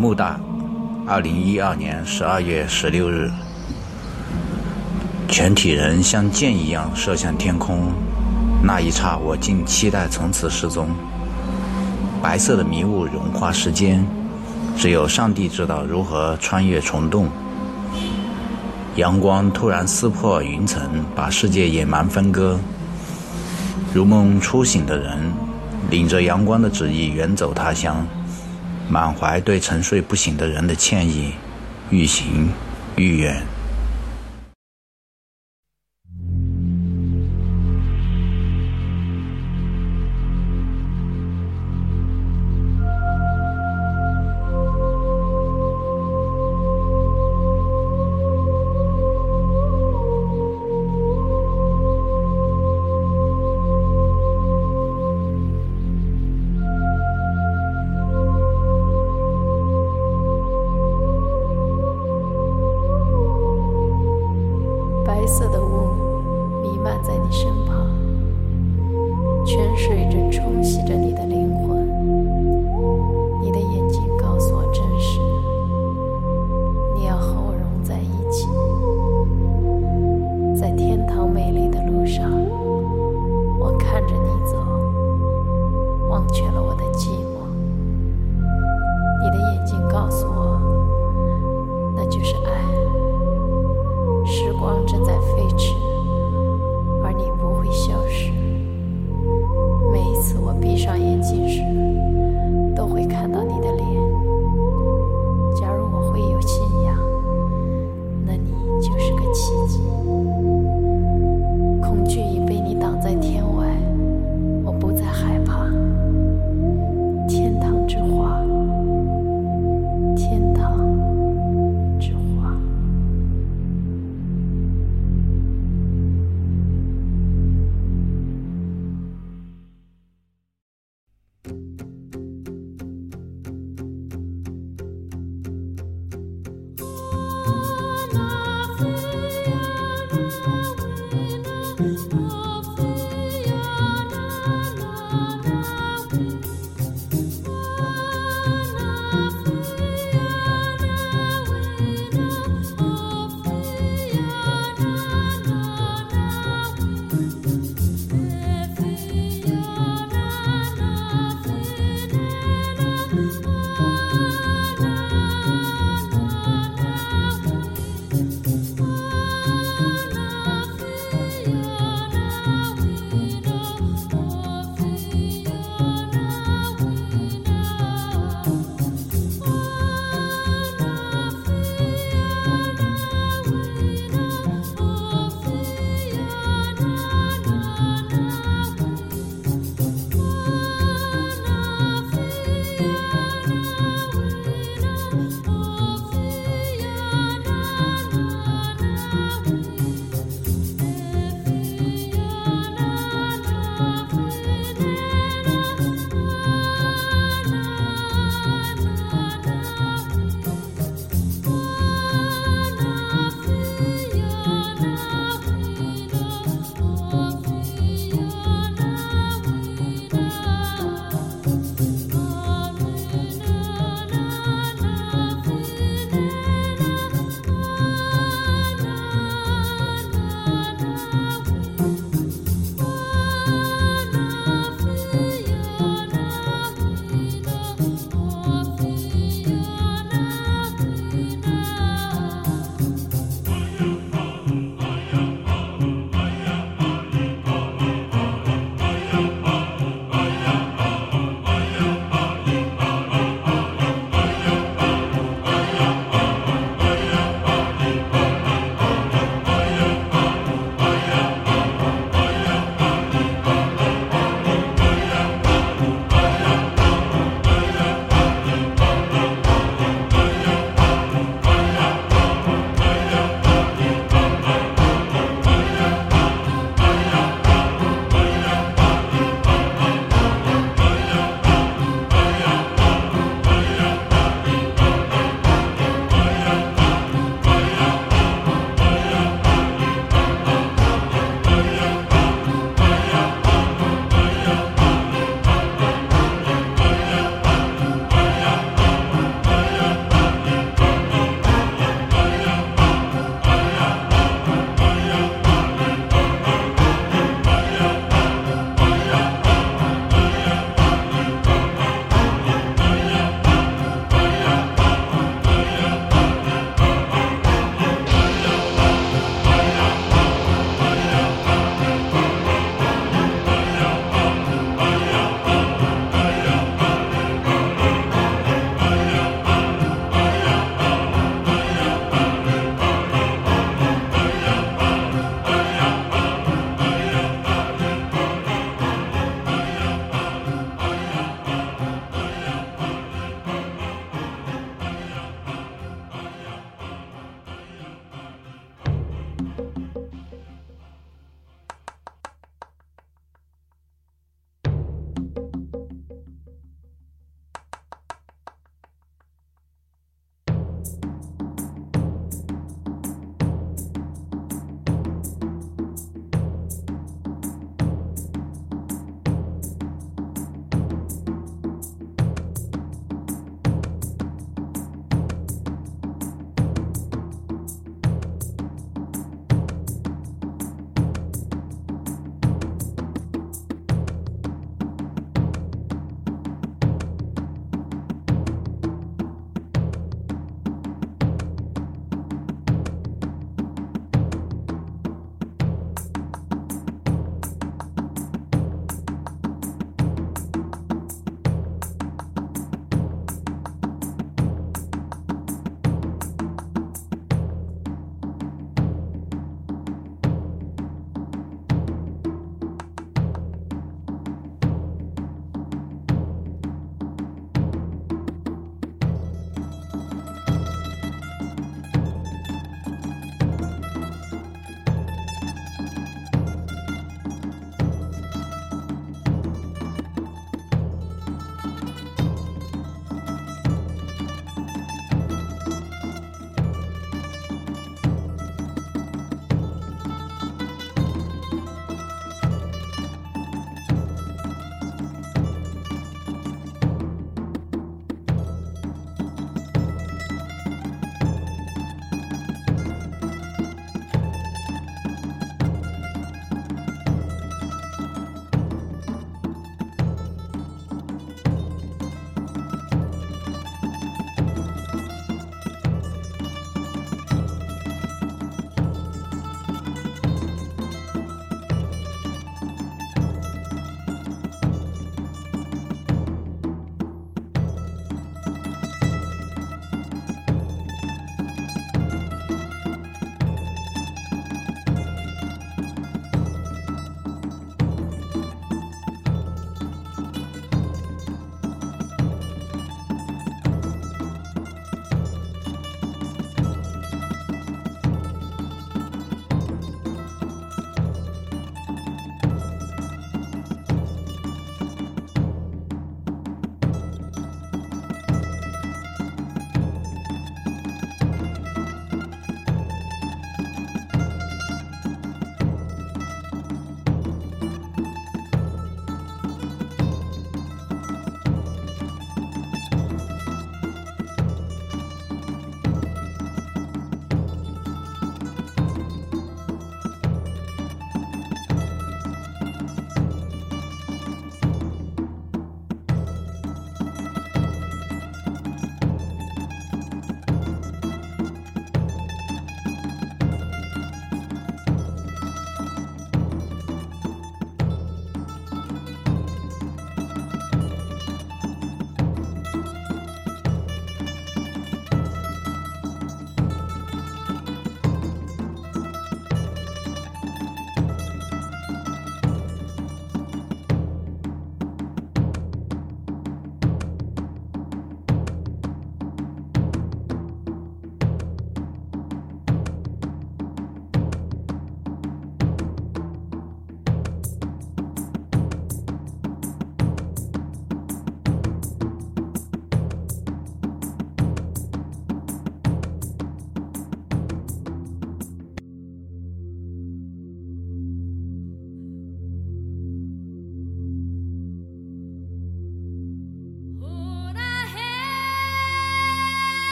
百慕大，二零一二年十二月十六日，全体人像箭一样射向天空，那一刹，我竟期待从此失踪。白色的迷雾融化时间，只有上帝知道如何穿越虫洞。阳光突然撕破云层，把世界野蛮分割。如梦初醒的人，领着阳光的旨意远走他乡。满怀对沉睡不醒的人的歉意，愈行愈远。色的雾弥漫在你身旁泉水正冲洗着你的脸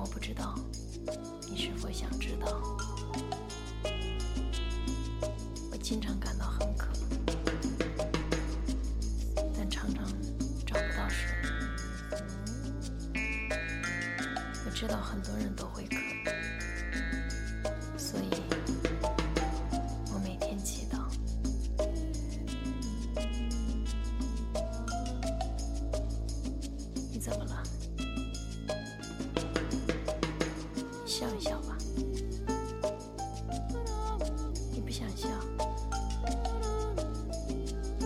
我不知道你是否想知道。我经常感到很渴，但常常找不到水。我知道很多人都会渴，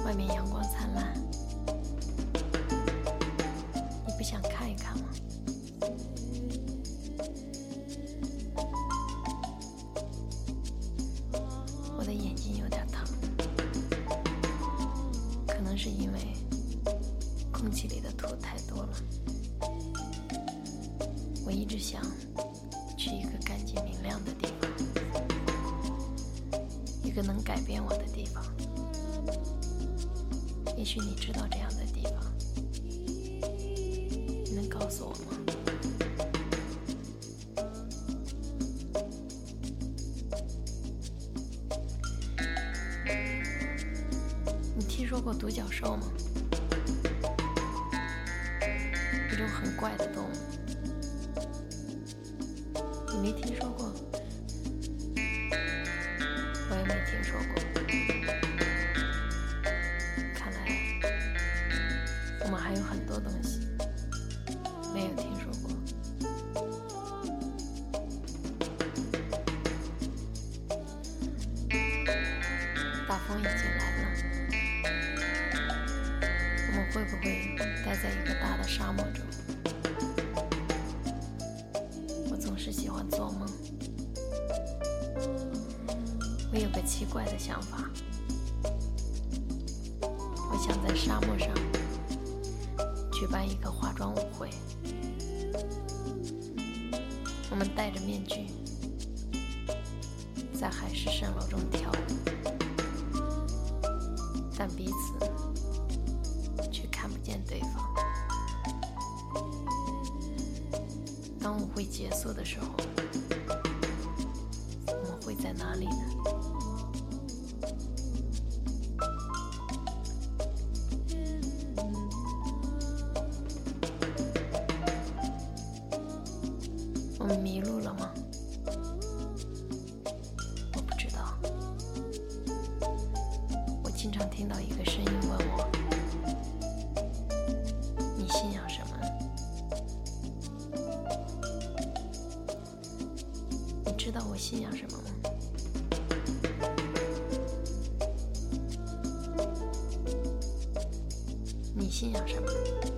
外面阳光灿烂，你不想看一看吗？我的眼睛有点疼，可能是因为空气里的土太多了。我一直想去一个干净明亮的地方，一个能改变我的地方。也许你知道这样的地方，你能告诉我吗？你听说过独角兽吗？一种很怪的动物。已经来了，我们会不会待在一个大的沙漠中？我总是喜欢做梦。我有个奇怪的想法，我想在沙漠上举办一个化妆舞会，我们戴着面具，在海市蜃楼中跳舞，但彼此却看不见对方。当舞会结束的时候，我们会在哪里呢？你信仰什么？